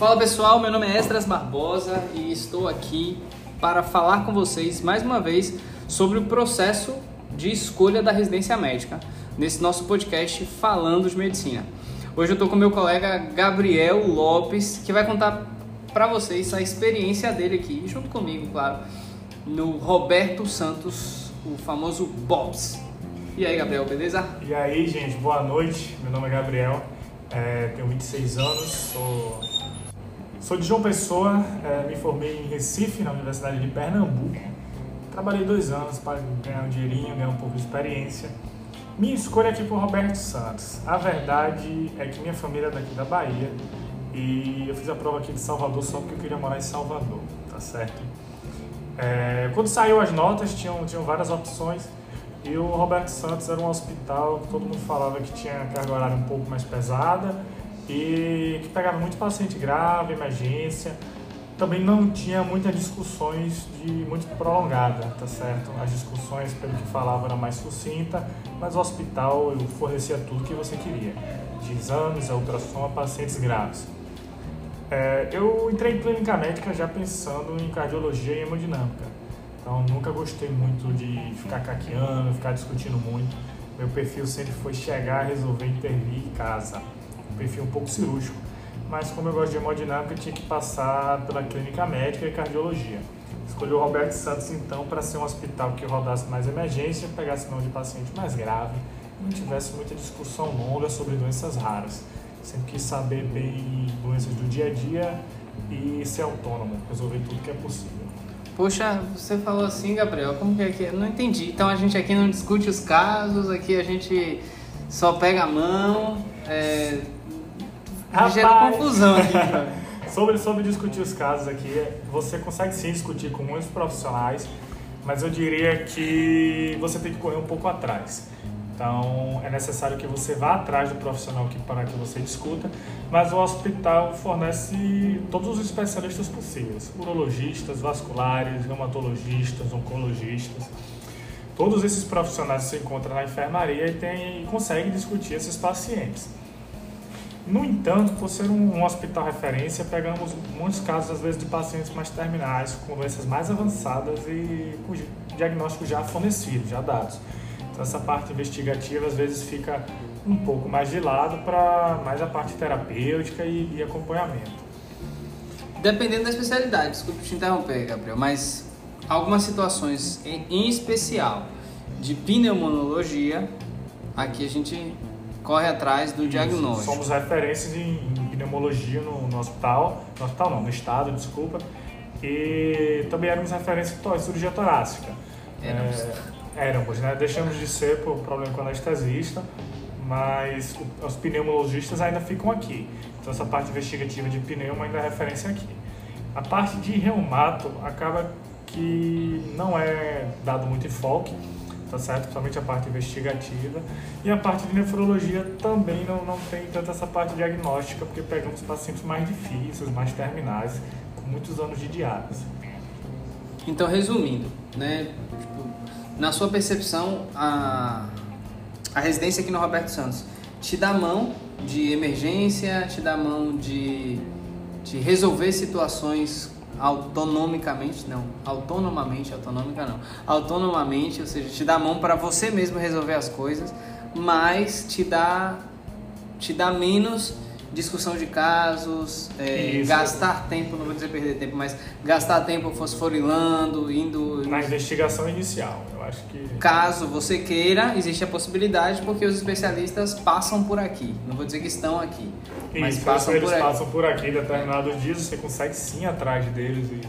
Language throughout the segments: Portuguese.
Fala pessoal, meu nome é Esdras Barbosa e estou aqui para falar com vocês mais uma vez sobre o processo de escolha da residência médica nesse nosso podcast Falando de Medicina. Hoje eu estou com meu colega Gabriel Lopes que vai contar para vocês a experiência dele aqui, junto comigo, claro, no Roberto Santos, o famoso Bobs. E aí, Gabriel, beleza? E aí, gente, boa noite. Meu nome é Gabriel, é, tenho 26 anos, sou, sou de João Pessoa, é, me formei em Recife, na Universidade de Pernambuco. Trabalhei dois anos para ganhar um dinheirinho, ganhar um pouco de experiência. Minha escolha aqui por Roberto Santos. A verdade é que minha família é daqui da Bahia e eu fiz a prova aqui de Salvador só porque eu queria morar em Salvador, tá certo? É, quando saiu as notas, tinham, tinham várias opções. E o Roberto Santos era um hospital que todo mundo falava que tinha carga horária um pouco mais pesada e que pegava muito paciente grave, emergência. Também não tinha muitas discussões de muito prolongada, tá certo? As discussões, pelo que falava, era mais sucinta, mas o hospital fornecia tudo que você queria, de exames, a ultrassom a pacientes graves. É, eu entrei em clínica médica já pensando em cardiologia e hemodinâmica então nunca gostei muito de ficar caqueando, ficar discutindo muito. Meu perfil sempre foi chegar, resolver intervir em casa. Perfil um pouco cirúrgico. Mas como eu gosto de hemodinâmica, tinha que passar pela clínica médica e cardiologia. Escolhi o Roberto Santos então para ser um hospital que rodasse mais emergência, pegasse mão de paciente mais grave não tivesse muita discussão longa sobre doenças raras. Sempre quis saber bem doenças do dia a dia e ser autônomo, resolver tudo que é possível. Poxa, você falou assim, Gabriel, como que é que. Eu não entendi. Então a gente aqui não discute os casos, aqui a gente só pega a mão. É... Rapaz, gera confusão aqui, sobre, sobre discutir os casos aqui, você consegue sim discutir com muitos profissionais, mas eu diria que você tem que correr um pouco atrás. Então, é necessário que você vá atrás do profissional que, para que você discuta, mas o hospital fornece todos os especialistas possíveis: urologistas, vasculares, reumatologistas, oncologistas. Todos esses profissionais se encontram na enfermaria e, tem, e conseguem discutir esses pacientes. No entanto, por ser um, um, hospital referência, pegamos muitos casos, às vezes, de pacientes mais terminais, com doenças mais avançadas e com diagnósticos já fornecidos, já dados. Então, essa parte investigativa às vezes fica um pouco mais de lado para mais a parte terapêutica e, e, acompanhamento. Dependendo da especialidade, desculpe te interromper, Gabriel, mas algumas situações em, em especial de pneumonologia, aqui a gente corre atrás do Isso, diagnóstico. Somos referências em, em pneumologia no, no, hospital, no hospital não, no estado, desculpa, e também éramos referência em cirurgia torácica. Éramos. É, Éramos, né? Deixamos de ser por problema com anestesista, mas os pneumologistas ainda ficam aqui. Então essa parte investigativa de pneumo ainda é referência aqui. A parte de reumato acaba que não é dado muito enfoque, tá certo? Principalmente a parte investigativa. E a parte de nefrologia também não, não tem tanta essa parte diagnóstica, porque pegamos pacientes mais difíceis, mais terminais, com muitos anos de diálise. Então, resumindo, né? Tipo, na sua percepção, a, a residência aqui no Roberto Santos te dá mão de emergência, te dá mão de, de resolver situações autonomicamente, não, autonomamente, autonômica não, autonomamente, ou seja, te dá mão para você mesmo resolver as coisas, mas te dá te dá menos discussão de casos, é, gastar tempo, não vou dizer perder tempo, mas gastar tempo fosforilando, indo. Na investigação inicial, acho que. Caso você queira, existe a possibilidade porque os especialistas passam por aqui. Não vou dizer que estão aqui. Isso, mas passam eles por passam por aqui em determinados dias, você consegue sim atrás deles e,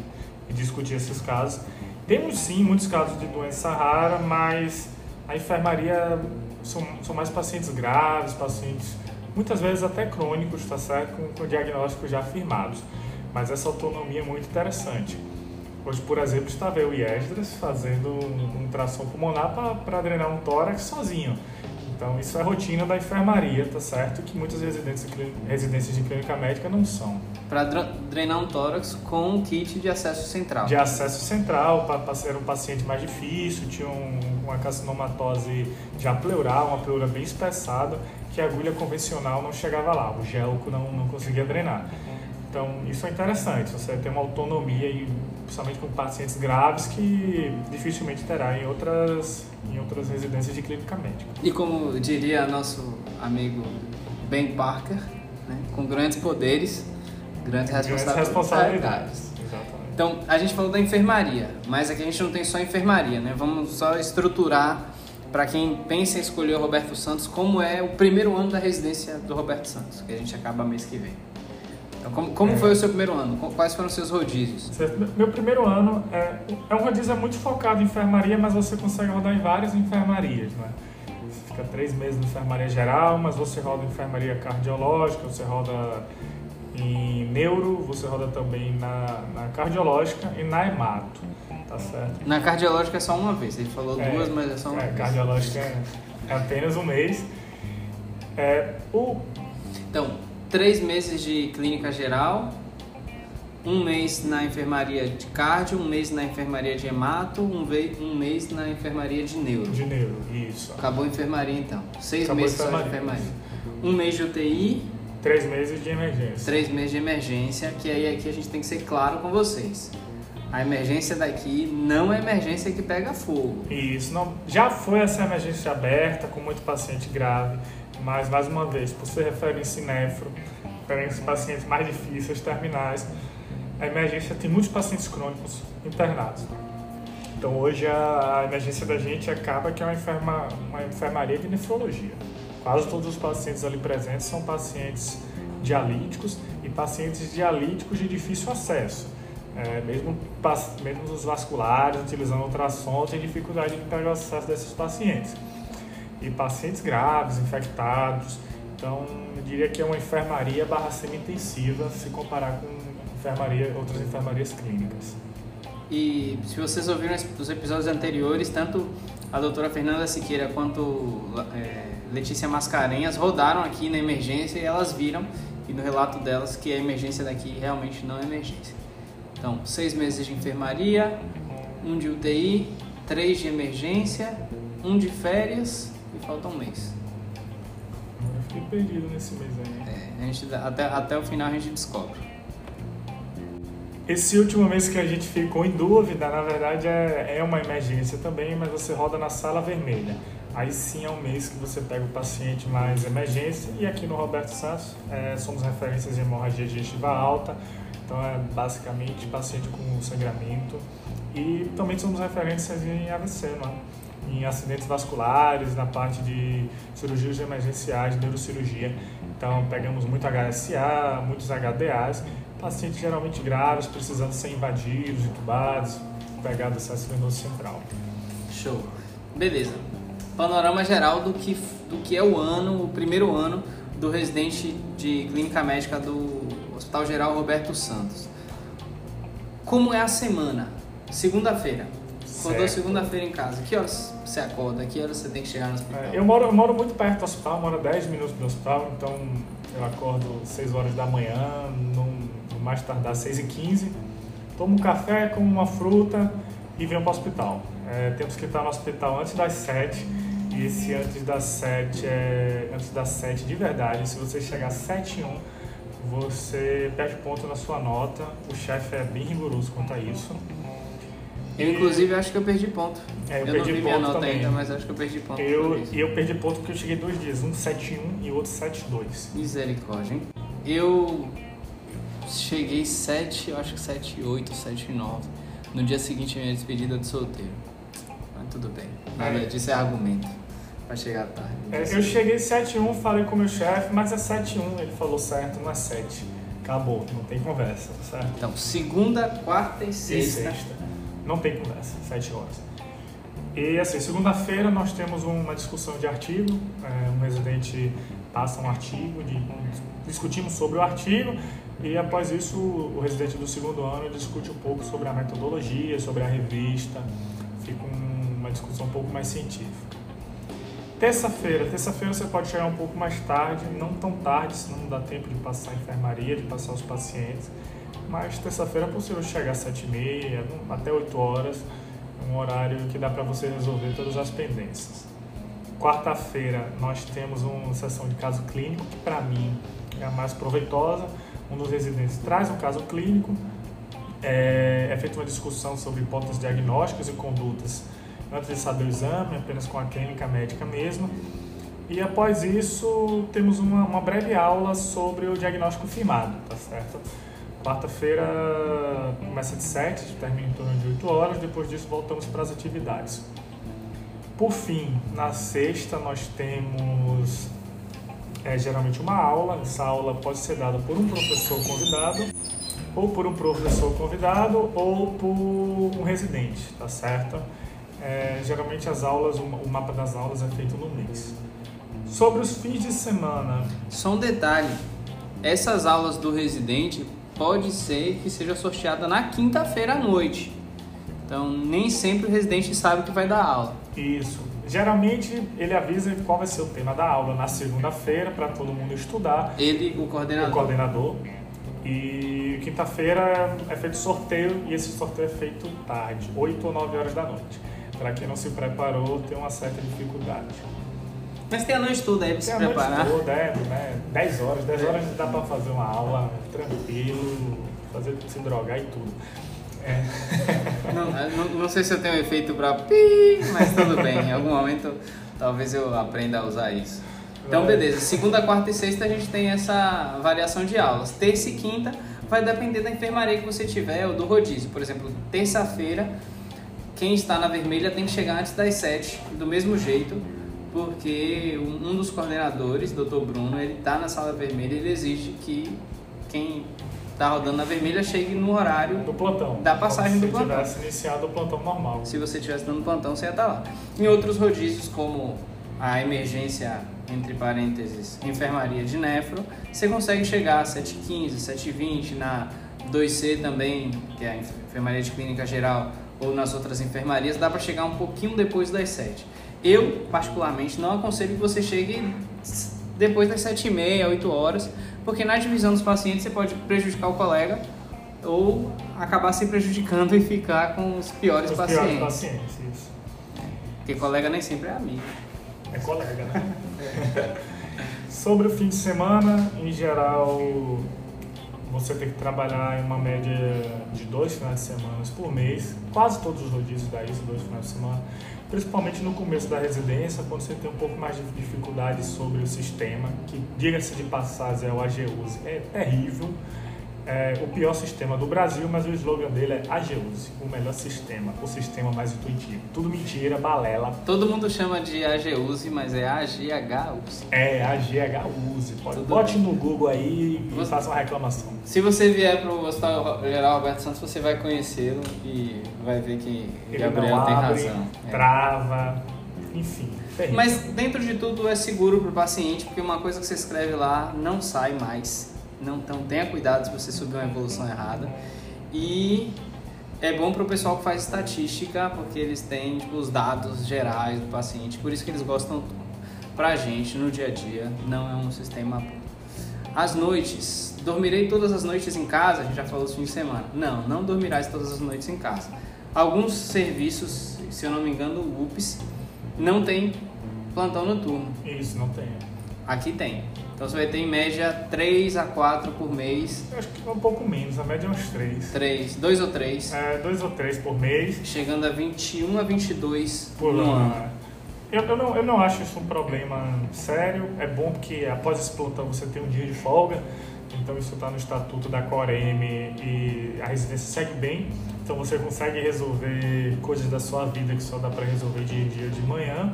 e discutir esses casos. Temos sim muitos casos de doença rara, mas a enfermaria são, são mais pacientes graves, pacientes muitas vezes até crônicos, tá certo? Com, com diagnósticos já afirmados. Mas essa autonomia é muito interessante. Hoje, por exemplo, estava eu e Esdras fazendo um, um tração pulmonar para drenar um tórax sozinho. Então, isso é rotina da enfermaria, tá certo? Que muitas residências, residências de clínica médica não são. Para drenar um tórax com um kit de acesso central. De acesso central, para ser um paciente mais difícil, tinha um, uma carcinomatose já pleural, uma pleura bem espessada, que a agulha convencional não chegava lá, o gelco não, não conseguia drenar. Então, isso é interessante, você tem uma autonomia, e, principalmente com pacientes graves, que dificilmente terá em outras, em outras residências de clínica médica. E como diria nosso amigo Ben Parker, né, com grandes poderes, grandes, Grandes responsabilidades. Então, a gente falou da enfermaria, mas aqui a gente não tem só enfermaria, né? Vamos só estruturar para quem pensa em escolher o Roberto Santos, como é o primeiro ano da residência do Roberto Santos, que a gente acaba mês que vem. Então, como, como É. foi o seu primeiro ano? Qu- Quais foram os seus rodízios? Certo. Meu primeiro ano é, é um rodízio muito focado em enfermaria, mas você consegue rodar em várias enfermarias, né? Você fica três meses na enfermaria geral, mas você roda em enfermaria cardiológica, você roda em neuro, você roda também na, na cardiológica e na hemato, tá certo? Na cardiológica é só uma vez, ele falou É, duas, mas é só uma É, vez. cardiológica é, é apenas um mês. É, o, Então, três meses de clínica geral, um mês na enfermaria de cardio, um mês na enfermaria de hemato, um, um mês na enfermaria de neuro. de neuro, isso. Acabou a enfermaria então. Seis Acabou meses só de enfermaria. enfermaria. Um mês de UTI, Três meses de emergência. três meses de emergência, que aí aqui a gente tem que ser claro com vocês. A emergência daqui não é emergência que pega fogo. Isso, não, já foi essa emergência aberta com muito paciente grave, mas mais uma vez, por ser referência em nefro, referência pacientes mais difíceis, terminais, a emergência tem muitos pacientes crônicos internados. Então hoje a, emergência da gente acaba que é uma, enferma, uma enfermaria de nefrologia. Quase todos os pacientes ali presentes são pacientes dialíticos e pacientes dialíticos de difícil acesso. É, mesmo, mesmo os vasculares, utilizando ultrassom, tem dificuldade de pegar o acesso desses pacientes. E pacientes graves, infectados. Então, eu diria que é uma enfermaria barra semi-intensiva se comparar com enfermaria, outras enfermarias clínicas. E se vocês ouviram os episódios anteriores, tanto a doutora Fernanda Siqueira quanto é, Letícia Mascarenhas rodaram aqui na emergência e elas viram, e no relato delas, que a emergência daqui realmente não é emergência. Então, seis meses de enfermaria, um de UTI, três de emergência, um de férias falta um mês. Eu fiquei perdido nesse mês aí. É, a gente, até, até o final a gente descobre. Esse último mês que a gente ficou em dúvida, na verdade é, é uma emergência também, mas você roda na sala vermelha. Aí sim é um mês que você pega o paciente mais emergência e aqui no Roberto Santos é, somos referências em hemorragia digestiva alta, então é basicamente paciente com sangramento e também somos referências em AVC, não é? Em acidentes vasculares, na parte de cirurgias emergenciais, neurocirurgia. Então pegamos muito HSA, muitos HDAs, pacientes geralmente graves, precisando ser invadidos, entubados, pegar acesso venoso central. Show. Beleza. Panorama geral do que, do que é o ano, o primeiro ano do residente de clínica médica do Hospital Geral Roberto Santos. Como é a semana? Segunda-feira. Acordou segunda-feira em casa. Que horas você acorda? Que horas você tem que chegar no hospital? É, Eu moro, eu moro muito perto do hospital, moro a 10 minutos do hospital, então eu acordo 6 horas da manhã, no, mais tardar 6 e 15 tomo um café, como uma fruta e venho para o hospital. É, temos que estar no hospital antes das 7 e esse antes das 7 é antes das 7 de verdade. Se você chegar às 7 e 1, você perde ponto na sua nota. O chefe é bem rigoroso quanto a isso. Eu, inclusive, acho que eu perdi ponto. É, eu não perdi vi minha ponto nota também. ainda, mas acho que eu perdi ponto. Eu, e eu perdi ponto porque eu cheguei dois dias, um 7-1 e outro 7-2. Misericórdia, hein? Eu cheguei 7, eu acho que 7, 8, 7, 9. No dia seguinte, minha despedida de solteiro. Mas tudo bem. Nada É. disso é argumento. Vai chegar tarde. É, eu cheguei 7-1, falei com o meu chefe, mas é 7-1, ele falou certo, não é 7. Acabou, não tem conversa, tá certo? Então, segunda, quarta e E sexta. Não tem conversa, 7 horas. E assim, segunda-feira nós temos uma discussão de artigo, é, um residente passa um artigo, de, discutimos sobre o artigo e após isso o residente do segundo ano discute um pouco sobre a metodologia, sobre a revista, fica um- uma discussão um pouco mais científica. Terça-feira, terça-feira você pode chegar um pouco mais tarde, não tão tarde, senão não dá tempo de passar a enfermaria, de passar os pacientes. Mas terça-feira é possível chegar às 7h30, até 8 horas, um horário que dá para você resolver todas as pendências. Quarta-feira nós temos uma sessão de caso clínico, que para mim é a mais proveitosa. Um dos residentes traz um caso clínico, é, é feita uma discussão sobre hipóteses diagnósticas e condutas antes de saber o exame, apenas com a clínica médica mesmo. E após isso, temos uma, uma breve aula sobre o diagnóstico firmado, tá certo? Quarta-feira começa de 7, termina em torno de 8 horas, depois disso voltamos para as atividades. Por fim, na sexta nós temos é, geralmente uma aula, essa aula pode ser dada por um professor convidado, ou por um professor convidado, ou por um residente, tá certo? É, geralmente as aulas, o mapa das aulas é feito no mês. Sobre os fins de semana. Só um detalhe: essas aulas do residente pode ser que seja sorteada na quinta-feira à noite. Então, nem sempre o residente sabe que vai dar aula. Isso. Geralmente ele avisa qual vai ser o tema da aula na segunda-feira para todo mundo estudar. Ele, o coordenador. O coordenador. E quinta-feira é feito sorteio e esse sorteio é feito tarde, 8 ou 9 horas da noite. Para quem não se preparou, tem uma certa dificuldade. Mas tem a noite toda aí para se preparar. Toda, é, né? 10 horas, 10 horas dá para fazer uma aula tranquilo, fazer se drogar e tudo. É. Não, não, não, sei se eu tenho um efeito para pi, mas tudo bem. Em algum momento talvez eu aprenda a usar isso. Então, beleza. Segunda, quarta e sexta a gente tem essa variação de aulas. Terça e quinta vai depender da enfermaria que você tiver ou do rodízio. Por exemplo, terça-feira, quem está na vermelha tem que chegar antes das sete, do mesmo jeito porque um dos coordenadores, Dr. Bruno, ele está na sala vermelha e ele exige que quem está rodando na vermelha chegue no horário do plantão. Da passagem do plantão. Se tivesse iniciado o plantão normal. Se você tivesse dando plantão, você ia estar tá lá. Em outros rodízios, como a emergência, entre parênteses, enfermaria de nefro, você consegue chegar às 7h15, 7h20, na 2C também, que é a enfermaria de clínica geral, ou nas outras enfermarias, dá para chegar um pouquinho depois das 7 eu, particularmente, não aconselho que você chegue depois das 7h30, 8 horas, porque na divisão dos pacientes você pode prejudicar o colega ou acabar se prejudicando e ficar com os piores os pacientes. Piores pacientes isso. Porque colega nem sempre é amigo. É colega, né? Sobre o fim de semana, em geral, você tem que trabalhar em uma média de dois finais de semana por mês. Quase todos os rodízios dá isso, dois finais de semana principalmente no começo da residência, quando você tem um pouco mais de dificuldade sobre o sistema, que, diga-se de passagem, é o AGUSE. É terrível, é o pior sistema do Brasil, mas o slogan dele é AGUSE, o melhor sistema, o sistema mais intuitivo. Tudo mentira, balela. Todo mundo chama de AGUSE, mas é AGHUSE. É, AGHUSE. Pode, bote no Google aí e você... faça uma reclamação. Se você vier para o Hospital Geral Roberto Santos, você vai conhecê-lo e vai ver que Ele Gabriel abre, tem razão. É. Trava, é. enfim. Terrível. Mas dentro de tudo é seguro para o paciente, porque uma coisa que você escreve lá não sai mais. Não, então tenha cuidado se você subir uma evolução errada. E é bom para o pessoal que faz estatística, porque eles têm tipo, os dados gerais do paciente, por isso que eles gostam para a gente no dia a dia, não é um sistema As noites, dormirei todas as noites em casa, a gente já falou isso fim de semana. Não, não dormirás todas as noites em casa. Alguns serviços, se eu não me engano, o UPS, não tem plantão noturno. Isso, não tem. Aqui tem. Então você vai ter em média 3 a 4 por mês. Eu acho que um pouco menos, a média é uns 3. 3, 2 ou 3. É, 2 ou 3 por mês. Chegando a 21 a 22 por no ano. ano. Eu, eu, não, eu não acho isso um problema sério. É bom porque após esse plantão você tem um dia de folga. Então isso está no estatuto da Corem e a residência segue bem. Então você consegue resolver coisas da sua vida que só dá para resolver dia em dia de manhã.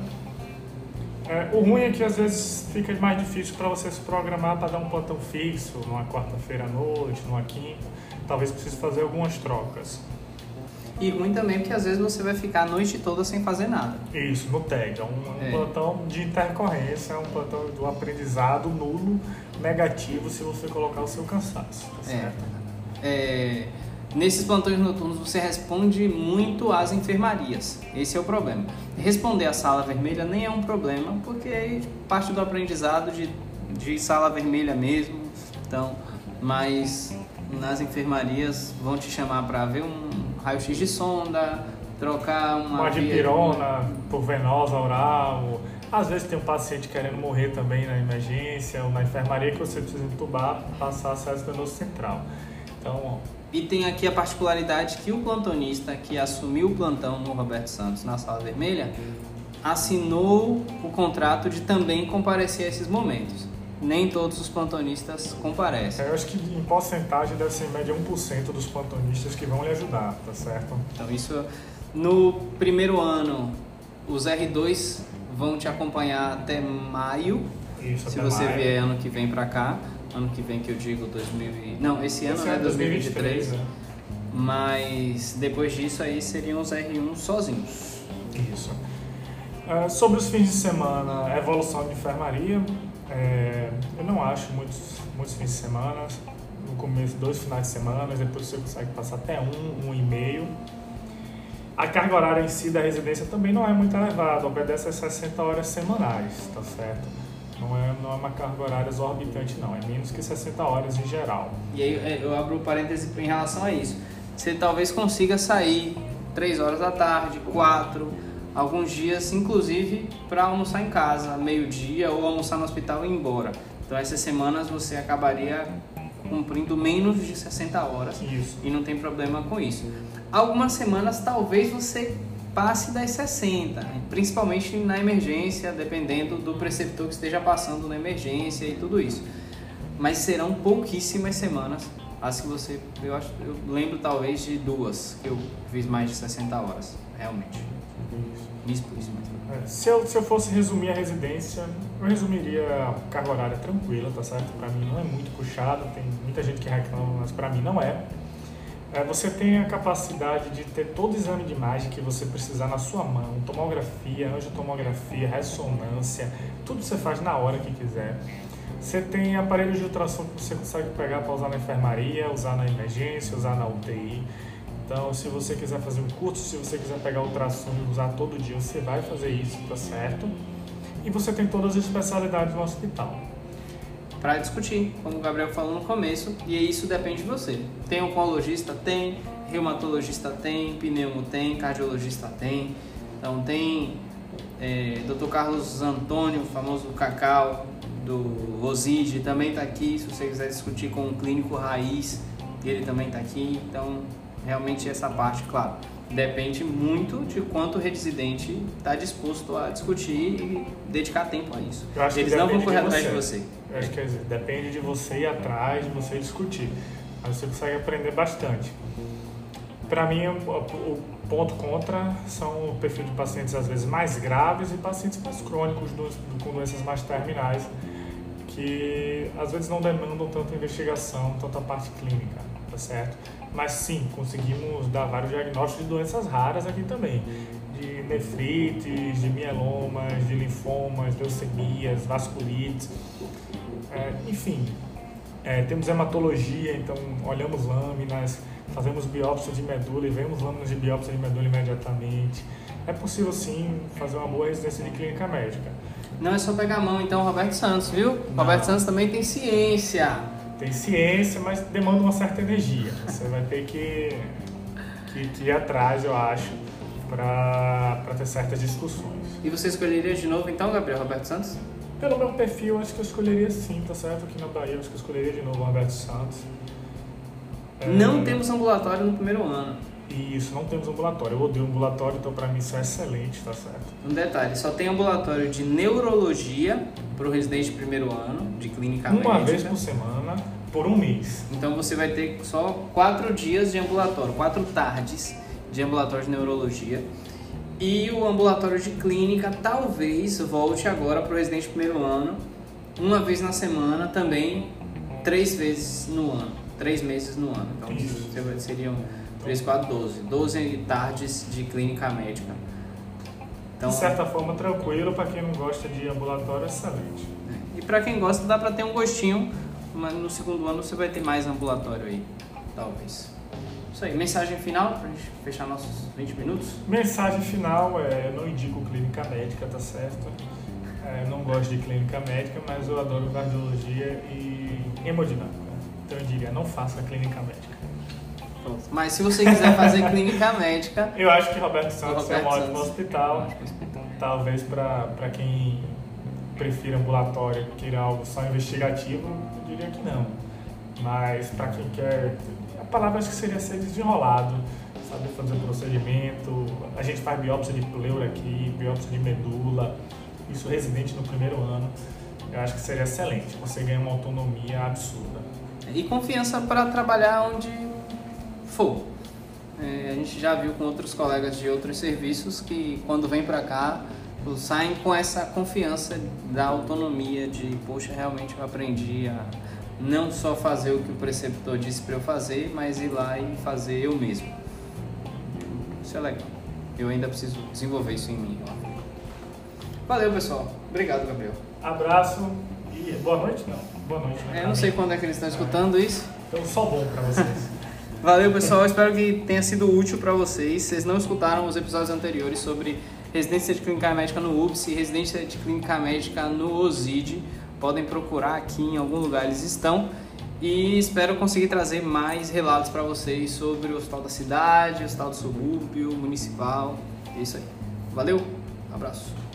É, o ruim é que às vezes fica mais difícil para você se programar para dar um plantão fixo numa quarta-feira à noite, numa quinta. Talvez precise fazer algumas trocas. E ruim também porque às vezes você vai ficar a noite toda sem fazer nada. Isso, no TEG. É um, é. plantão de intercorrência, é um plantão do aprendizado nulo, negativo se você colocar o seu cansaço. Tá é. é. Nesses plantões noturnos você responde muito às enfermarias. Esse é o problema. Responder à sala vermelha nem é um problema, porque parte do aprendizado de, de sala vermelha mesmo. Então, mas nas enfermarias vão te chamar para ver um raio-x de sonda, trocar uma. Uma dipirona por venosa oral, Às vezes tem um paciente querendo morrer também na emergência ou na enfermaria que você precisa entubar, passar acesso venoso central. Então, e tem aqui a particularidade que o plantonista que assumiu o plantão no Roberto Santos na Sala Vermelha assinou o contrato de também comparecer a esses momentos. Nem todos os plantonistas comparecem. Eu acho que em porcentagem deve ser em média 1% dos plantonistas que vão lhe ajudar, tá certo? Então isso no primeiro ano os R2 vão te acompanhar até maio. Isso, se até você maio. vier ano que vem para cá, ano que vem que eu digo 2000 e... não, esse ano Esse é ano 2023. 2023, né? Mas depois disso aí seriam os R1 sozinhos. Isso. É, sobre os fins de semana, evolução de enfermaria, é, eu não acho muitos, muitos fins de semana. No começo, dois finais de semana, depois você consegue passar até um, um e meio. A carga horária em si da residência também não é muito elevada, obedece a 60 horas semanais, tá certo? Não é, não é uma carga horária exorbitante, não, é menos que 60 horas em geral. E aí é, eu abro um parêntese em relação a isso. Você talvez consiga sair 3 horas da tarde, 4, alguns dias, inclusive, para almoçar em casa, meio-dia, ou almoçar no hospital e ir embora. Então essas semanas você acabaria cumprindo menos de 60 horas Isso. e não tem problema com isso. Algumas semanas talvez você passe das 60, principalmente na emergência, dependendo do preceptor que esteja passando na emergência e tudo isso. Mas serão pouquíssimas semanas as que você, eu acho, eu lembro talvez de duas que eu fiz mais de 60 horas, realmente. Me expus, mas... É, Se eu, se eu fosse resumir a residência, eu resumiria carga horária tranquila, tá certo? Para mim não é muito puxado, tem muita gente que reclama, mas para mim não é. É, Você tem a capacidade de ter todo o exame de imagem que você precisar na sua mão, tomografia, angiotomografia, ressonância, tudo você faz na hora que quiser. Você tem aparelhos de ultrassom que você consegue pegar para usar na enfermaria, usar na emergência, usar na UTI. Então, se você quiser fazer um curso, se você quiser pegar ultrassom e usar todo dia, você vai fazer isso, tá certo? E você tem todas as especialidades no hospital. Para discutir, como o Gabriel falou no começo, e isso depende de você. Tem oncologista? Tem. Reumatologista tem. Pneumo tem. Cardiologista tem. Então tem é, Dr. Carlos Antônio, famoso Cacau, do Roside, também está aqui. Se você quiser discutir com um clínico raiz, ele também está aqui. Então, realmente essa parte, claro, depende muito de quanto o residente está disposto a discutir e dedicar tempo a isso. Eles não vão correr de atrás de você. Eu acho que quer dizer, depende de você ir atrás, de você discutir. Mas você consegue aprender bastante. Para mim, o, ponto contra são o perfil de pacientes às vezes mais graves e pacientes mais crônicos com doenças mais terminais, que às vezes não demandam tanta investigação, tanta parte clínica, tá certo? Mas sim, conseguimos dar vários diagnósticos de doenças raras aqui também, de nefrites, de mielomas, de linfomas, leucemias, vasculites, é, enfim, é, temos hematologia, então olhamos lâminas, fazemos biópsia de medula e vemos lâminas de biópsia de medula imediatamente. É possível sim fazer uma boa residência de clínica médica. Não é só pegar a mão, então, Roberto Santos, viu? Não. Roberto Santos também tem ciência. Tem ciência, mas demanda uma certa energia. Você vai ter que, que, que ir atrás, eu acho, para ter certas discussões. E você escolheria de novo, então, Gabriel Roberto Santos? Pelo meu perfil, acho que eu escolheria sim, tá certo? Aqui na Bahia, acho que eu escolheria de novo o Roberto Santos. É, Não temos ambulatório no primeiro ano. Isso, não temos ambulatório. Eu odeio ambulatório, então para mim isso é excelente, tá certo? Um detalhe, só tem ambulatório de neurologia para o residente de primeiro ano, de clínica Uma médica. vez por semana, por um mês. Então você vai ter só quatro dias de ambulatório, quatro tardes de ambulatório de neurologia. E o ambulatório de clínica talvez volte agora para o residente de primeiro ano, uma vez na semana, também três vezes no ano, três meses no ano. Então Isso. seriam 3, 4, 12. 12 tardes de clínica médica. Então, de certa forma, tranquilo, para quem não gosta de ambulatório, é excelente. E para quem gosta, dá para ter um gostinho, mas no segundo ano você vai ter mais ambulatório aí, talvez. Isso aí, mensagem final pra gente fechar nossos 20 minutos. Mensagem final é: eu não indico clínica médica, tá certo? É, eu não gosto de clínica médica, mas eu adoro cardiologia e hemodinâmica. Então eu diria: não faça clínica médica. Mas se você quiser fazer clínica médica, Eu acho que Roberto Santos é Roberto um ótimo Santos. hospital. Ótimo hospital. Talvez para quem prefira ambulatório, queira algo só investigativo, eu diria que não. Mas para quem quer, a palavra acho que seria ser desenrolado, saber fazer o procedimento. A gente faz biópsia de pleura aqui, biópsia de medula, isso residente no primeiro ano. Eu acho que seria excelente, você ganha uma autonomia absurda. E confiança para trabalhar onde for. É, a gente já viu com outros colegas de outros serviços que quando vem para cá saem com essa confiança da autonomia de, poxa, realmente eu aprendi a não só fazer o que o preceptor disse para eu fazer, mas ir lá e fazer eu mesmo. Isso é legal. Eu ainda preciso desenvolver isso em mim. Valeu, pessoal. Obrigado, Gabriel. Abraço e boa noite, não. Boa noite. Né, é, não sei quando é que eles estão escutando isso. Então, só bom para vocês. Valeu, pessoal. Espero que tenha sido útil para vocês. Vocês não escutaram os episódios anteriores sobre residência de clínica médica no UPS e residência de clínica médica no OSID. Podem procurar aqui em algum lugar, eles estão. E espero conseguir trazer mais relatos para vocês sobre o hospital da cidade, o hospital do subúrbio, municipal. É isso aí. Valeu, abraço.